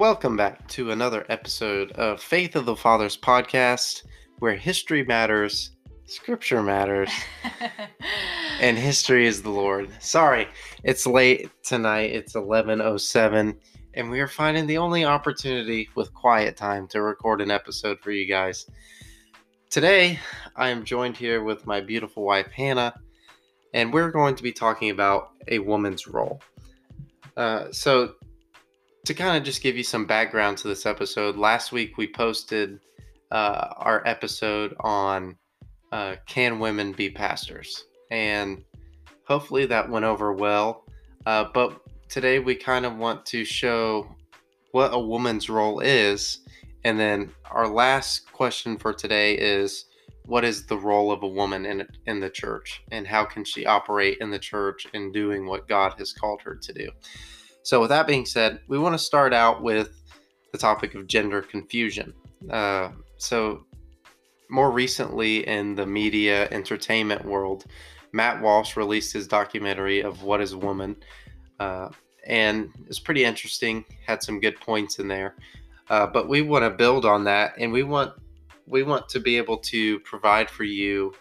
Welcome back to another episode of Faith of the Fathers podcast, where history matters, scripture matters, and history is the Lord. Sorry, it's late tonight. It's 11:07, and we are finding the only opportunity with quiet time to record an episode for you guys. Today, I am joined here with my beautiful wife Hannah, and we're going to be talking about a woman's role. Uh, so to kind of just give you some background to this episode, last week we posted uh, our episode on uh, Can Women Be Pastors? And hopefully that went over well. Uh, but today we kind of want to show what a woman's role is. And then our last question for today is what is the role of a woman in in the church and how can she operate in the church in doing what God has called her to do? So, with that being said, we want to start out with the topic of gender confusion. Uh, so, more recently in the media entertainment world, Matt Walsh released his documentary of What is a Woman, uh, and it's pretty interesting. Had some good points in there, uh, but we want to build on that, and we want we want to be able to provide for you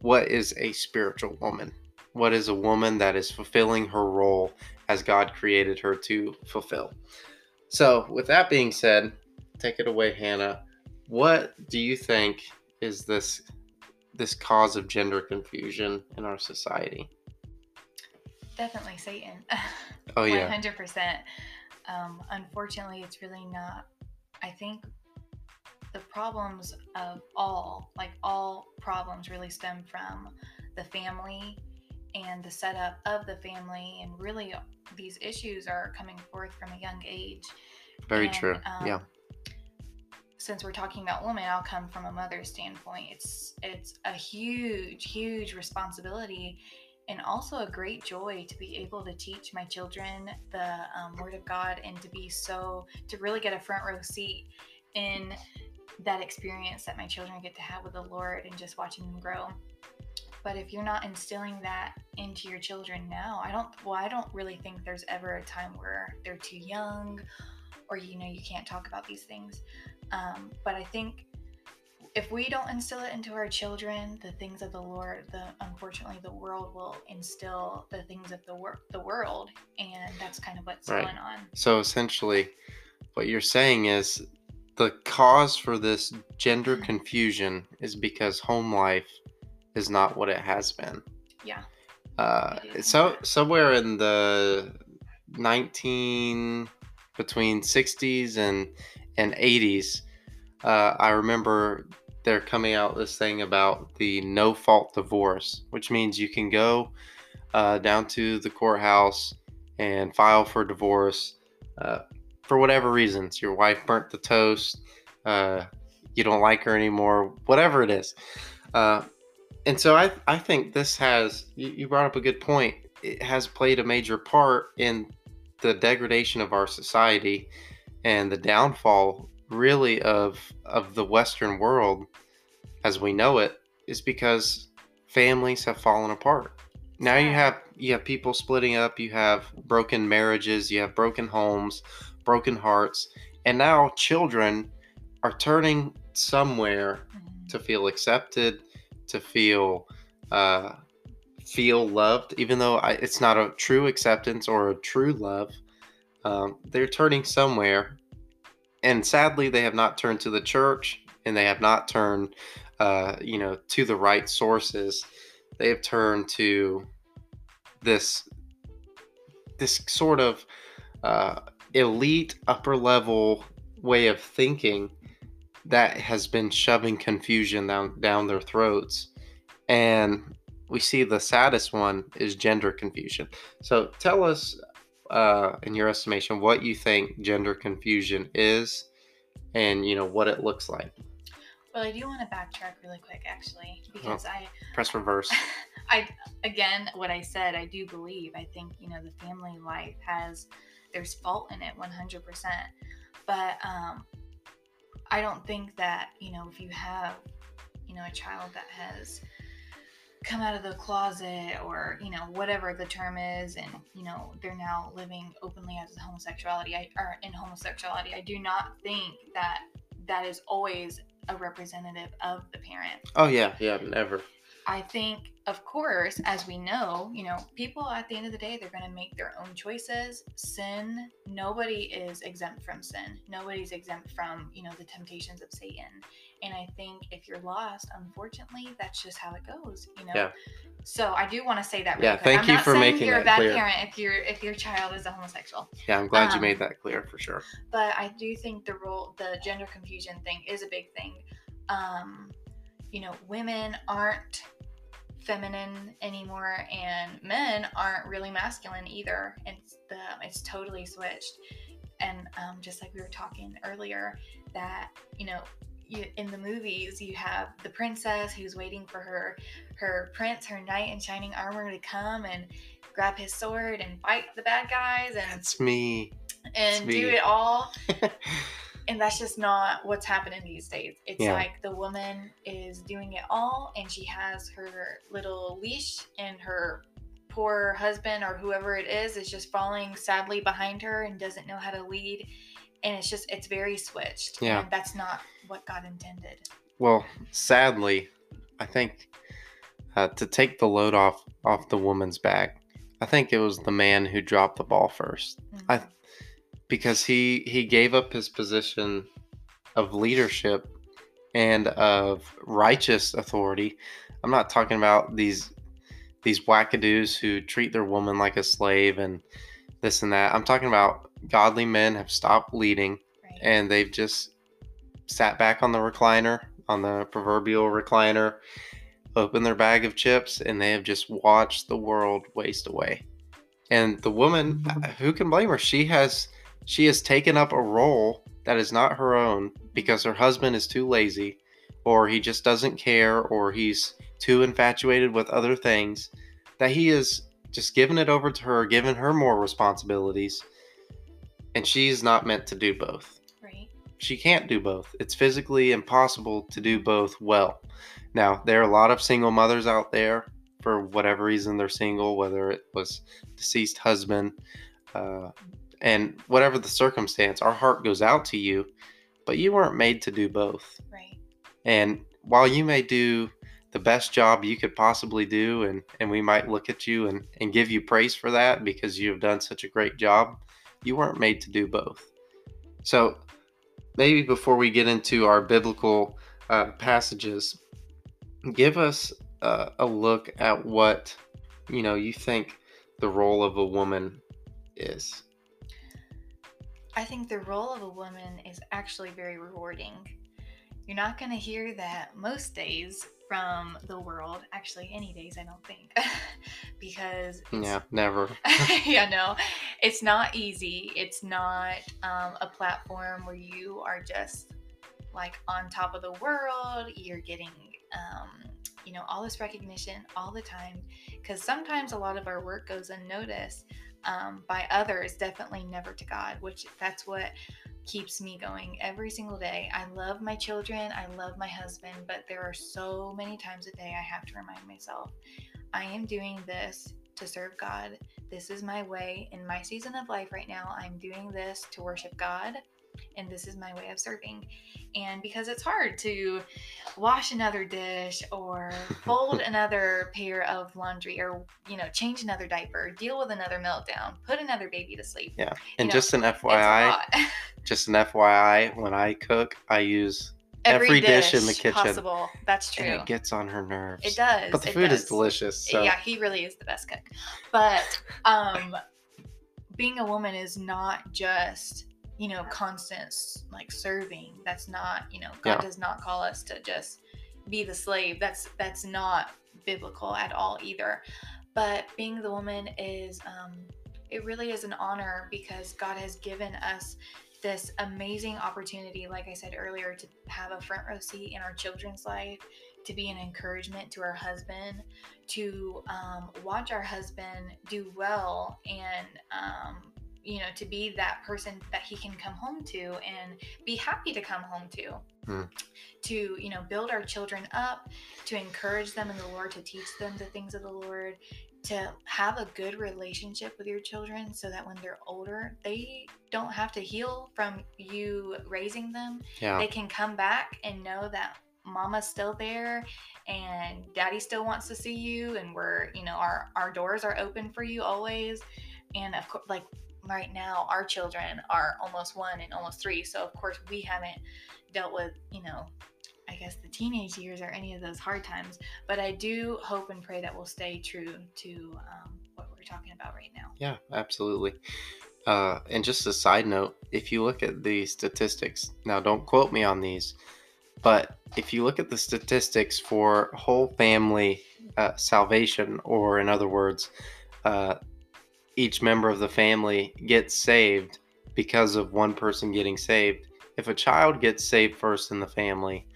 what is a spiritual woman. What is a woman that is fulfilling her role as God created her to fulfill. So, with that being said, take it away, Hannah. What do you think is this this cause of gender confusion in our society? Definitely Satan. Oh yeah, 100%. Um, unfortunately, it's really not. I think the problems of all, like all problems, really stem from the family and the setup of the family and really these issues are coming forth from a young age. Very and, true. um, yeah. since we're talking about women i'll come from a mother's standpoint. It's it's a huge huge responsibility and also a great joy to be able to teach my children the um, word of god and to be so to really get a front row seat in that experience that my children get to have with the lord and just watching them grow but if you're not instilling that into your children now, I don't, well, I don't really think there's ever a time where they're too young or, you know, you can't talk about these things. Um, but I think if we don't instill it into our children, the things of the Lord, the unfortunately the world will instill the things of the wor- the world, and that's kind of what's Right. going on. so essentially what you're saying is the cause for this gender confusion is because home life is not what it has been. Yeah, uh so somewhere in the 19 between 60s and and 80s uh, i remember they're coming out this thing about the no fault divorce which means you can go uh, down to the courthouse and file for divorce uh, for whatever reasons. Your wife burnt the toast uh, you don't like her anymore whatever it is. Uh, and so I, I think this has you, you brought up a good point. It has played a major part in the degradation of our society and the downfall really of of the western world as we know it is because families have fallen apart. Now you have you have people splitting up you have broken marriages you have broken homes broken hearts and now children are turning somewhere Mhm. to feel accepted, to feel uh, feel loved, even though I, it's not a true acceptance or a true love. Um, they're turning somewhere, and sadly, they have not turned to the church, and they have not turned, uh, you know, to the right sources. They have turned to this this sort of uh, elite upper level way of thinking that has been shoving confusion down down their throats. And we see the saddest one is gender confusion. So tell us uh, in your estimation what you think gender confusion is and you know what it looks like. Well, I do want to backtrack really quick, actually, because I press reverse. I again what I said I do believe I think you know the family life has there's fault in it 100% but um I don't think that you know if you have you know a child that has come out of the closet or you know whatever the term is and you know they're now living openly as homosexuality I, or in homosexuality i do not think that that is always a representative of the parent Oh yeah, yeah, never. I think, of course, as we know, you know, people at the end of the day, they're going to make their own choices. Sin, nobody is exempt from sin. Nobody's exempt from, you know, the temptations of Satan. And I think if you're lost, unfortunately, that's just how it goes, you know. Yeah. So I do want to say that. Really Yeah, quick. thank I'm you not for saying making you're a bad clear. parent if your if your child is a homosexual, Yeah, I'm glad you Um, made that clear for sure. but I do think the role, the gender confusion thing is a big thing. Um, you know, women aren't feminine anymore, and men aren't really masculine either. It's the it's totally switched. And um, just like we were talking earlier, that you know, you, in the movies, you have the princess who's waiting for her her prince, her knight in shining armor, to come and grab his sword and fight the bad guys and That's me. and do sweet. it all. and that's just not what's happening these days. It's Yeah. like the woman is doing it all and she has her little leash and her poor husband or whoever it is is just falling sadly behind her and doesn't know how to lead. And it's just, it's very switched. Yeah. And that's not what God intended. Well, sadly, I think uh, to take the load off off the woman's back, I think it was the man who dropped the ball first I- Mhm. Because he he gave up his position of leadership and of righteous authority. I'm not talking about these these wackadoos who treat their woman like a slave and this and that. I'm talking about godly men have stopped leading right. and they've just sat back on the recliner, on the proverbial recliner, opened their bag of chips, and they have just watched the world waste away. And the woman, mm-hmm. who can blame her? She has she has taken up a role that is not her own because her husband is too lazy, or he just doesn't care, or he's too infatuated with other things. That he is just given it over to her, given her more responsibilities, and she's not meant to do both right. she can't do both. It's physically impossible to do both well. Now, there are a lot of single mothers out there for whatever reason they're single, whether it was deceased husband, uh, and whatever the circumstance, our heart goes out to you, but you weren't made to do both. Right. And while you may do the best job you could possibly do, and, and we might look at you and, and give you praise for that because you have done such a great job, you weren't made to do both. So, maybe before we get into our biblical uh, passages, give us uh, a look at what you know you think the role of a woman is. I think the role of a woman is actually very rewarding. You're not going to hear that most days from the world, actually, any days, I don't think, because Yeah, never. yeah, no, it's not easy. It's not um, a platform where you are just like on top of the world. You're getting, um, you know, all this recognition all the time. Because sometimes a lot of our work goes unnoticed um, by others, definitely never to God, which that's what keeps me going every single day. I love my children, I love my husband, but there are so many times a day I have to remind myself I am doing this to serve God. This is my way in my season of life right now. I'm doing this to worship God, and this is my way of serving. And because it's hard to wash another dish or fold another pair of laundry or, you know, change another diaper, deal with another meltdown, put another baby to sleep. Yeah. And know, just an FYI, just an FYI, when I cook, I use Every dish in the kitchen. possible. That's true. and it gets on her nerves. It does. But the food is delicious. So Yeah, he really is the best cook. But um being a woman is not just, you know, constant like serving. That's not, you know, God Yeah. does not call us to just be the slave. That's that's not biblical at all either. But being the woman is um it really is an honor because God has given us this amazing opportunity, like I said earlier, to have a front row seat in our children's life, to be an encouragement to our husband, to um, watch our husband do well and um, you know to be that person that he can come home to and be happy to come home to Hmm. to you know build our children up to encourage them in the lord to teach them the things of the lord to have a good relationship with your children so that when they're older they don't have to heal from you raising them Yeah. they can come back and know that mama's still there and daddy still wants to see you and we're you know our our doors are open for you always and of course like right now our children are almost one and almost three so of course we haven't dealt with you know i guess the teenage years or any of those hard times but i do hope and pray that we'll stay true to um, what we're talking about right now Yeah, absolutely. Uh, and just a side note, if you look at the statistics, now don't quote me on these, but if you look at the statistics for whole family uh, salvation, or in other words, uh, each member of the family gets saved because of one person getting saved. If a child gets saved first in the family,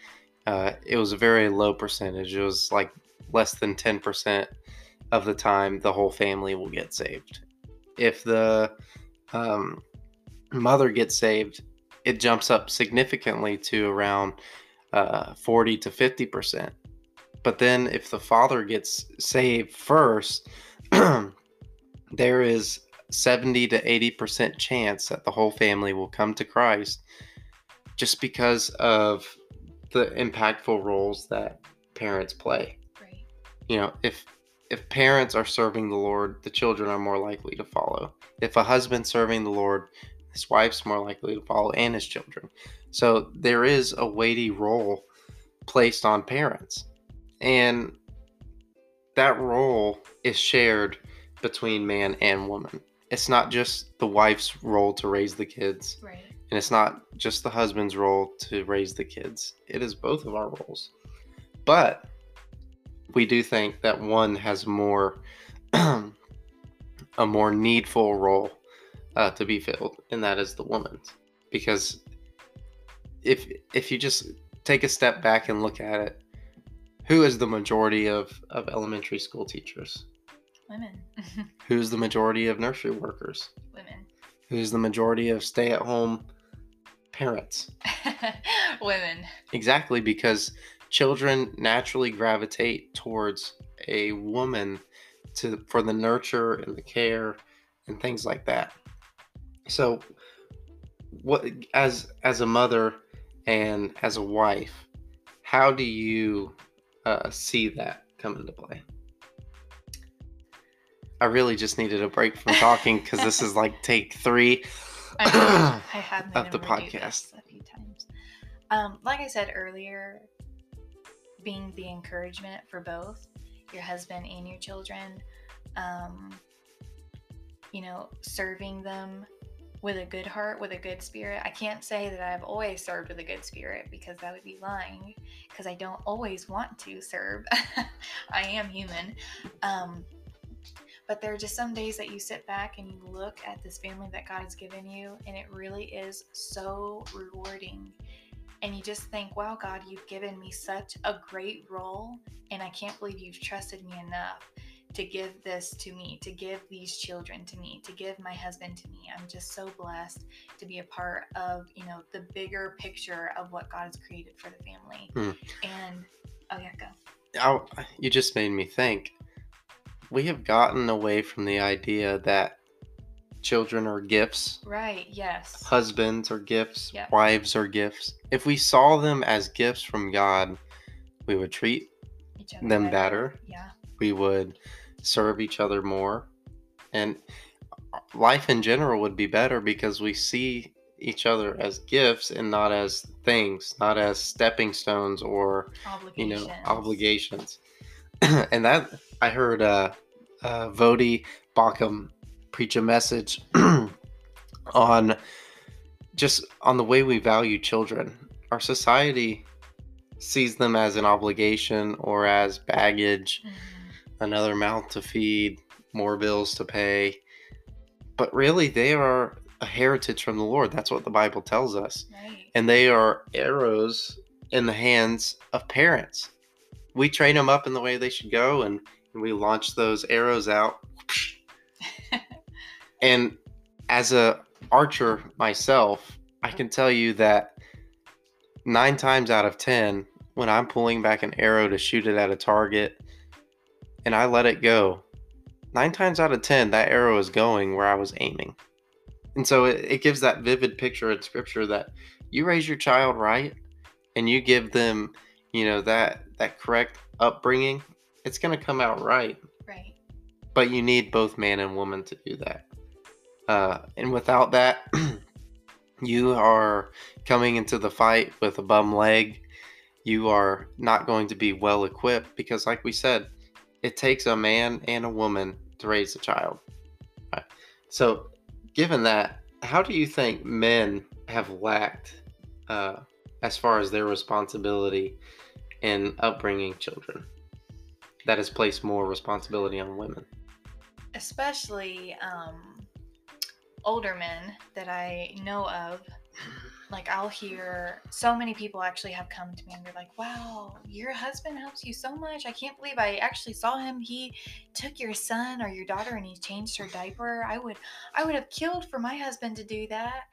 uh, it was a very low percentage. It was like less than 10% of the time the whole family will get saved. If the um, mother gets saved, it jumps up significantly to around uh, 40 to 50%. But then if the father gets saved first, there is 70 to 80% chance that the whole family will come to Christ just because of the impactful roles that parents play. Right. You know if if parents are serving the lord the children are more likely to follow. If a husband's serving the lord his wife's more likely to follow and his children. So there is a weighty role placed on parents. And that role is shared between man and woman it's not just the wife's role to raise the kids right and it's not just the husband's role to raise the kids, it is both of our roles. But we do think that one has more a more needful role uh, to be filled, and that is the woman's. Because if if you just take a step back and look at it, who is the majority of, of elementary school teachers? Women Who's the majority of nursery workers? women Who's the majority of stay at home parents? women Exactly, because children naturally gravitate towards a woman to for the nurture and the care and things like that. So, what as as a mother and as a wife, how do you uh, see that come into play? I really just needed a break from talking because this is like take three. I, I have Of the podcast. a few times. Um, like I said earlier, being the encouragement for both your husband and your children, um, you know, serving them with a good heart, with a good spirit. I can't say that I've always served with a good spirit because that would be lying, because I don't always want to serve. I am human. Um, but there are just some days that you sit back and you look at this family that God has given you, and it really is so rewarding. And you just think, wow, God, you've given me such a great role, and I can't believe you've trusted me enough to give this to me, to give these children to me, to give my husband to me. I'm just so blessed to be a part of, you know, the bigger picture of what God has created for the family. Hmm. And oh yeah, go. Oh, you just made me think. We have gotten away from the idea that children are gifts, Right, yes. husbands are gifts, Yep. wives are gifts. If we saw them as gifts from God, we would treat, them better. Yeah. we would serve each other more, and life in general would be better because we see each other as gifts and not as things, not as stepping stones or you know obligations and that i heard uh uh Voddie Baucham preach a message on just on the way we value children our society sees them as an obligation or as baggage Mhm. another mouth to feed more bills to pay but really they are a heritage from the lord that's what the bible tells us Right. and they are arrows in the hands of parents. We train them up in the way they should go, and, and we launch those arrows out. and as a archer myself, I can tell you that nine times out of ten, when I'm pulling back an arrow to shoot it at a target, and I let it go, nine times out of ten, that arrow is going where I was aiming. And so it, it gives that vivid picture in scripture that you raise your child right and you give them, you know, that that correct upbringing, it's going to come out right. Right. But you need both man and woman to do that. Uh, and without that, you are coming into the fight with a bum leg. You are not going to be well equipped because, like we said, it takes a man and a woman to raise a child. Right. So, given that, how do you think men have lacked uh, as far as their responsibility in upbringing children? That has placed more responsibility on women. Especially um, older men that I know of like I'll hear so many people actually have come to me and they're like, "Wow, your husband helps you so much. I can't believe I actually saw him. He took your son or your daughter and he changed her diaper. I would I would have killed for my husband to do that."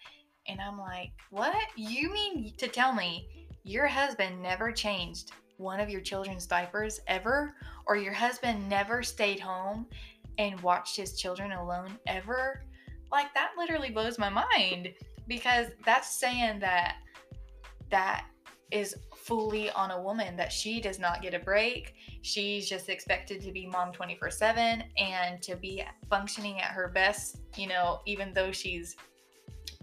And I'm like, "What? You mean to tell me your husband never changed one of your children's diapers ever or your husband never stayed home and watched his children alone ever?" Like that literally blows my mind because that's saying that that is fully on a woman that she does not get a break. She's just expected to be mom 24 7 and to be functioning at her best, you know, even though she's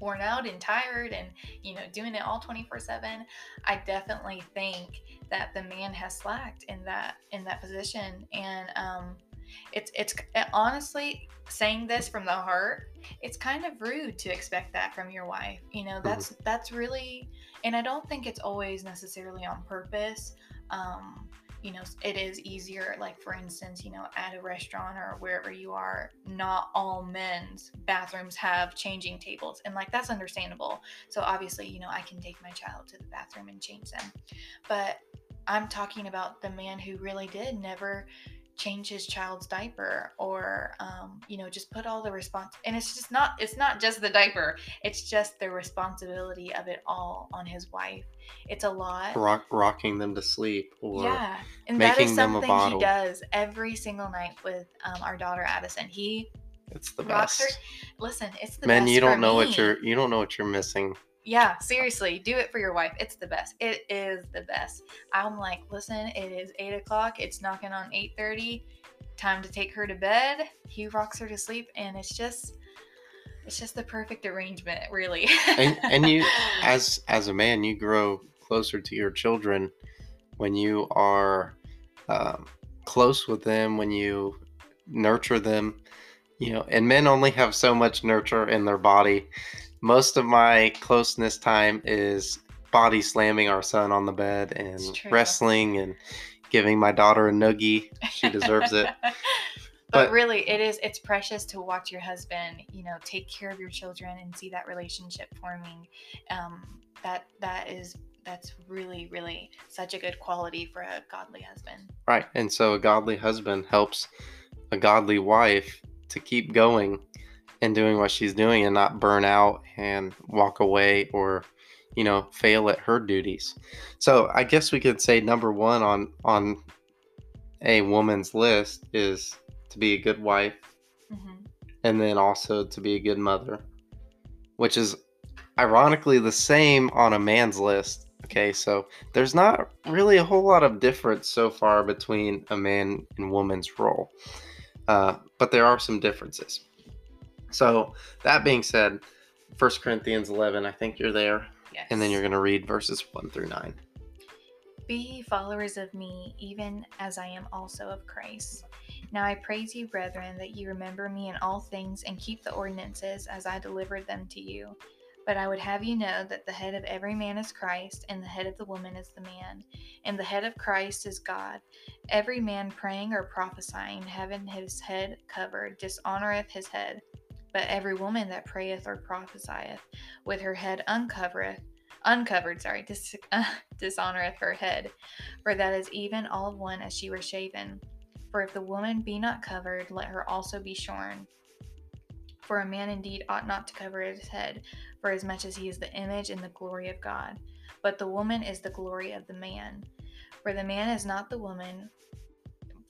worn out and tired and, you know, doing it all 24 7. I definitely think that the man has slacked in that in that position and um it's it's honestly saying this from the heart it's kind of rude to expect that from your wife you know that's mm-hmm. that's really and i don't think it's always necessarily on purpose um you know it is easier like for instance you know at a restaurant or wherever you are not all men's bathrooms have changing tables and like that's understandable. So obviously you know i can take my child to the bathroom and change them. But i'm talking about the man who really did never change his child's diaper or um, you know just put all the response and it's just not it's not just the diaper it's just the responsibility of it all on his wife. It's a lot. Rock, rocking them to sleep or yeah and that is something he does every single night with um, our daughter addison. He it's the best her. listen it's the best you don't know me. what you're you don't know what you're missing yeah, seriously, do it for your wife. It's the best. It is the best. I'm like, listen, it is eight o'clock. It's knocking on eight thirty. Time to take her to bed. He rocks her to sleep, and it's just, it's just the perfect arrangement, really. and, and you, as as a man, you grow closer to your children when you are um, close with them. When you nurture them, you know. And men only have so much nurture in their body most of my closeness time is body slamming our son on the bed and wrestling and giving my daughter a noogie. She deserves it. but, but, really it is it's precious to watch your husband you know take care of your children and see that relationship forming um, that that is that's really really such a good quality for a godly husband right and so a godly husband helps a godly wife to keep going and doing what she's doing and not burn out and walk away or you know fail at her duties. So i guess we could say number one on on a woman's list is to be a good wife mm-hmm. and then also to be a good mother which is ironically the same on a man's list okay? So there's not really a whole lot of difference so far between a man and woman's role uh, but there are some differences so that being said, 1 Corinthians 11, I think you're there. Yes. And then you're going to read verses 1 through 9. Be followers of me, even as I am also of Christ. Now I praise you, brethren, that you remember me in all things and keep the ordinances as I delivered them to you. But I would have you know that the head of every man is Christ, and the head of the woman is the man, and the head of Christ is God. Every man praying or prophesying, having his head covered, dishonoreth his head but every woman that prayeth or prophesieth with her head uncovereth, uncovered, sorry, dis- uh, dishonoreth her head, for that is even all one as she were shaven. For if the woman be not covered, let her also be shorn. For a man indeed ought not to cover his head, for as much as he is the image and the glory of God. But the woman is the glory of the man. For the man is not the woman,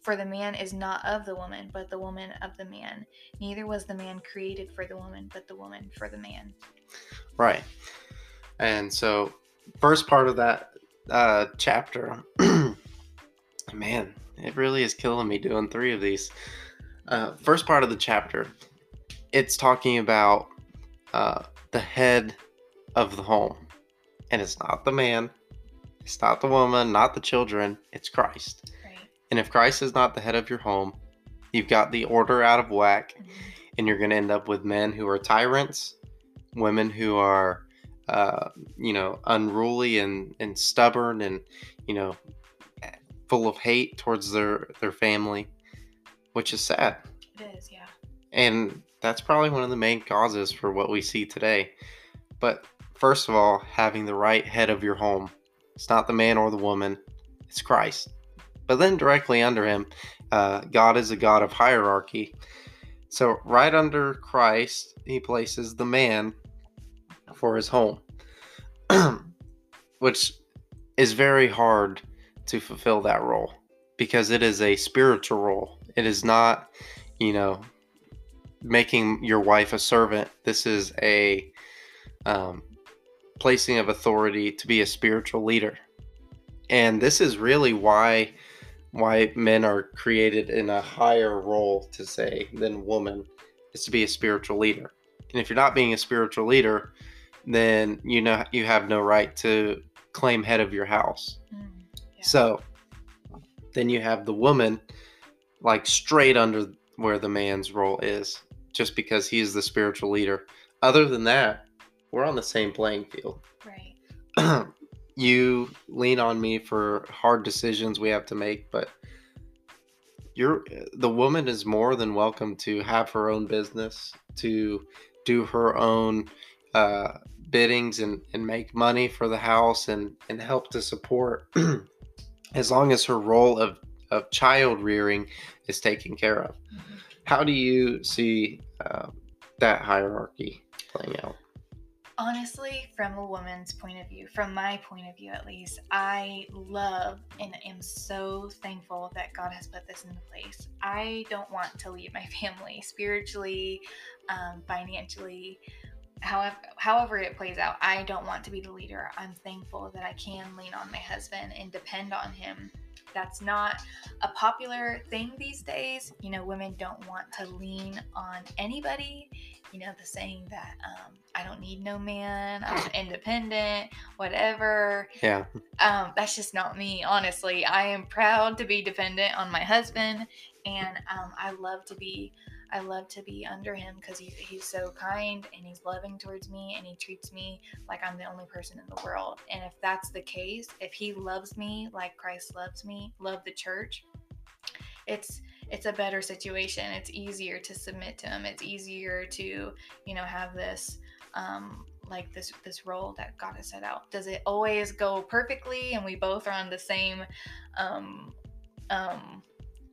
for the man is not of the woman, but the woman of the man. Neither was the man created for the woman, but the woman for the man. Right. And so, first part of that uh, chapter, man, it really is killing me doing three of these. Uh, first part of the chapter, it's talking about uh, the head of the home. And it's not the man, it's not the woman, not the children, it's Christ. And if Christ is not the head of your home, you've got the order out of whack, and you're going to end up with men who are tyrants, women who are, uh, you know, unruly and, and stubborn and, you know, full of hate towards their, their family, which is sad. It is, yeah. And that's probably one of the main causes for what we see today. But first of all, having the right head of your home. It's not the man or the woman, it's Christ. But then directly under him, uh, God is a God of hierarchy. So right under Christ, he places the man for his home, which is very hard to fulfill that role because it is a spiritual role. It is not, you know, making your wife a servant. This is a um, placing of authority to be a spiritual leader, and this is really why why men are created in a higher role to say than woman is to be a spiritual leader. And if you're not being a spiritual leader, then you know you have no right to claim head of your house. Mm, yeah. So then you have the woman like straight under where the man's role is, just because he's the spiritual leader. Other than that, we're on the same playing field. right. you lean on me for hard decisions we have to make, but you're the woman is more than welcome to have her own business, to do her own uh, biddings and, and make money for the house and, and help to support as long as her role of, of child rearing is taken care of. Mhm. How do you see uh, that hierarchy playing out? Honestly, from a woman's point of view, from my point of view at least, I love and am so thankful that God has put this into place. I don't want to leave my family spiritually, um, financially, however, however it plays out. I don't want to be the leader. I'm thankful that I can lean on my husband and depend on him. That's not a popular thing these days. You know, women don't want to lean on anybody you know, the saying that um, I don't need no man, I'm independent, whatever. Yeah. Um, that's just not me, honestly. I am proud to be dependent on my husband, and um, I love to be. I love to be under him because he, he's so kind and he's loving towards me and he treats me like I'm the only person in the world. And if that's the case, if he loves me like Christ loves me, love the church, it's it's a better situation. It's easier to submit to him. It's easier to, you know, have this um like this this role that God has set out. Does it always go perfectly and we both are on the same um um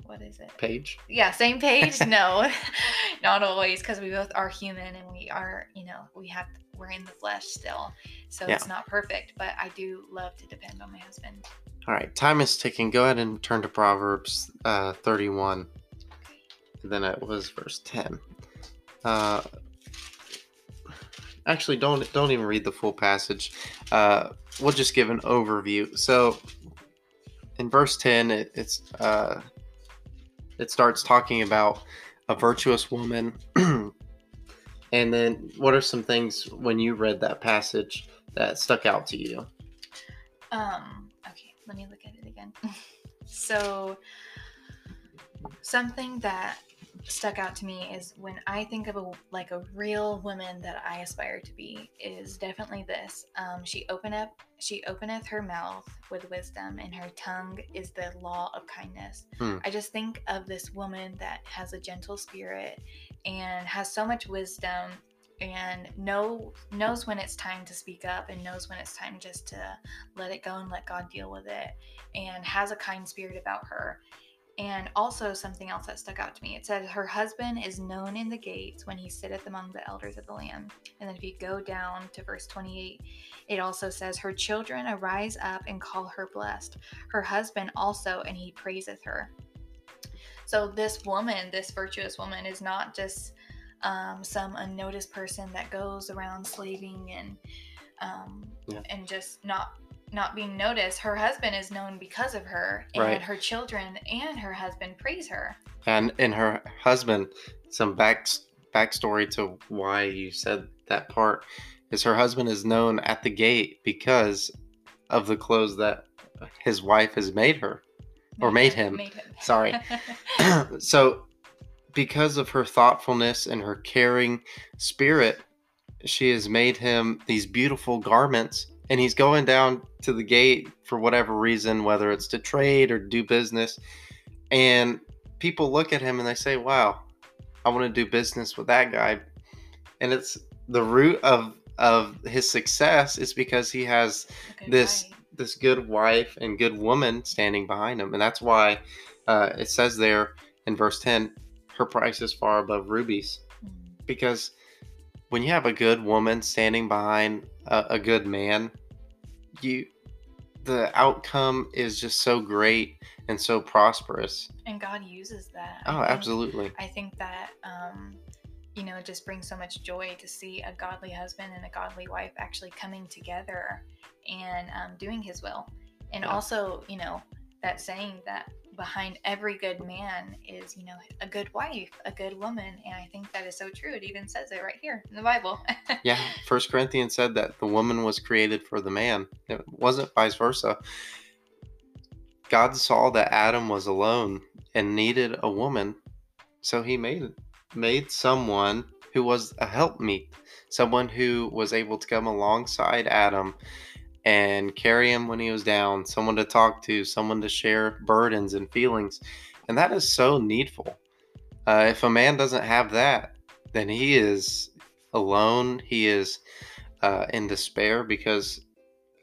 what is it? Page? Yeah, same page? no. Not always because we both are human and we are, you know, we have we're in the flesh still. So Yeah. it's not perfect, but I do love to depend on my husband. All right, time is ticking. Go ahead and turn to Proverbs uh, 31. And then it was verse 10. Uh, actually, don't don't even read the full passage. Uh, we'll just give an overview. So, in verse 10, it, it's uh, it starts talking about a virtuous woman. and then, what are some things when you read that passage that stuck out to you? Um, let me look at it again. so, something that stuck out to me is when I think of a like a real woman that I aspire to be is definitely this. Um, she open up, she openeth her mouth with wisdom, and her tongue is the law of kindness. Hmm. I just think of this woman that has a gentle spirit and has so much wisdom and know knows when it's time to speak up and knows when it's time just to let it go and let God deal with it and has a kind spirit about her. And also something else that stuck out to me. It said her husband is known in the gates when he sitteth among the elders of the land. And then if you go down to verse 28, it also says, Her children arise up and call her blessed. Her husband also, and he praiseth her. So this woman, this virtuous woman, is not just um, some unnoticed person that goes around slaving and um, Yeah. and just not not being noticed. Her husband is known because of her, and Right. her children and her husband praise her. and and her husband some back backstory to why you said that part is her husband is known at the gate because of the clothes that his wife has made her Or made him. Made him. Sorry. so because of her thoughtfulness and her caring spirit she has made him these beautiful garments and he's going down to the gate for whatever reason whether it's to trade or do business. And people look at him and they say wow i want to do business with that guy. And it's the root of of his success is because he has this wife. this good wife and good woman standing behind him. And that's why uh, it says there in verse 10 her price is far above rubies Mm. because when you have a good woman standing behind a, a good man you the outcome is just so great and so prosperous And God uses that. I oh think- absolutely I think that um, you know it just brings so much joy to see a godly husband and a godly wife actually coming together and um, doing His will, and Yeah. also you know that saying that behind every good man is you know a good wife, a good woman, and I think that is so true. It even says it right here in the Bible. yeah first corinthians said that the woman was created for the man it wasn't vice versa god saw that adam was alone and needed a woman so he made made someone who was a helpmeet someone who was able to come alongside adam and carry him when he was down someone to talk to someone to share burdens and feelings and that is so needful uh, if a man doesn't have that then he is alone. He is uh, in despair because,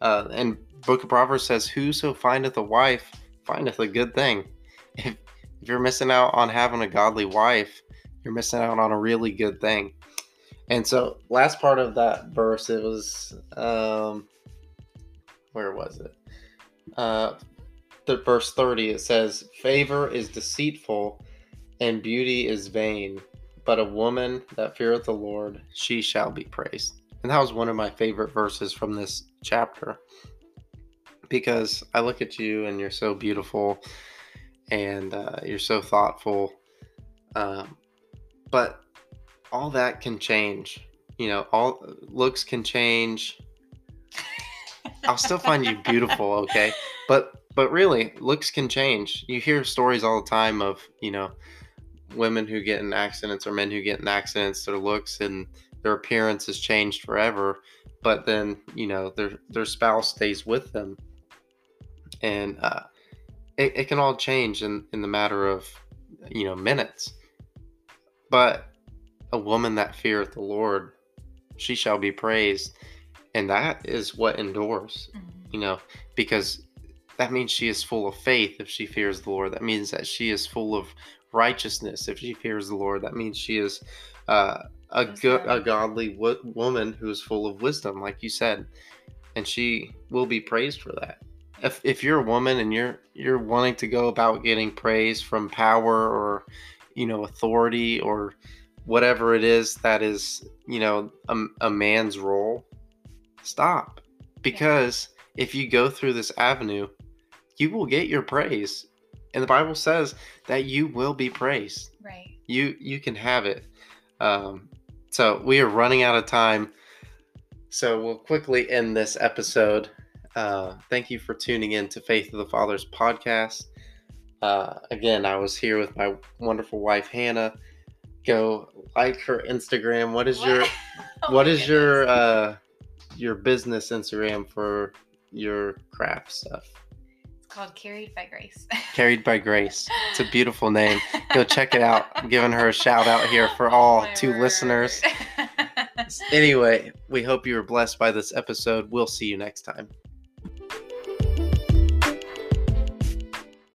uh, and Book of Proverbs says, "Whoso findeth a wife findeth a good thing." If if you're missing out on having a godly wife, you're missing out on a really good thing. And so, last part of that verse, it was, um, where was it? Uh, the verse thirty. It says, "Favor is deceitful, and beauty is vain." but a woman that feareth the Lord, she shall be praised. And that was one of my favorite verses from this chapter because I look at you and you're so beautiful and uh, you're so thoughtful. Um, but all that can change. You know, all looks can change. I'll still find you beautiful, okay? But but really, looks can change. You hear stories all the time of, you know, women who get in accidents or men who get in accidents, their looks and their appearance has changed forever, but then, you know, their their spouse stays with them. And uh it, it can all change in, in the matter of, you know, minutes. But a woman that feareth the Lord, she shall be praised. And that is what endures Mhm. you know, because that means she is full of faith if she fears the Lord. That means that she is full of righteousness if she fears the Lord. That means she is uh, a good, a godly wo- woman who is full of wisdom, like you said, and she will be praised for that. If, if you're a woman and you're you're wanting to go about getting praise from power or you know authority or whatever it is that is you know a, a man's role, stop because if you go through this avenue, you will get your praise. And the Bible says that you will be praised. Right. You you can have it. Um, so we are running out of time. So we'll quickly end this episode. Uh, thank you for tuning in to Faith of the Fathers podcast. Uh, again, I was here with my wonderful wife Hannah. Go like her Instagram. What is your Oh what is your uh your business Instagram for your craft stuff? It's called Carried by Grace. Carried by Grace. It's a beautiful name. Go check it out. I'm giving her a shout out here for all Oh two word. listeners. Anyway, we hope you were blessed by this episode. We'll see you next time.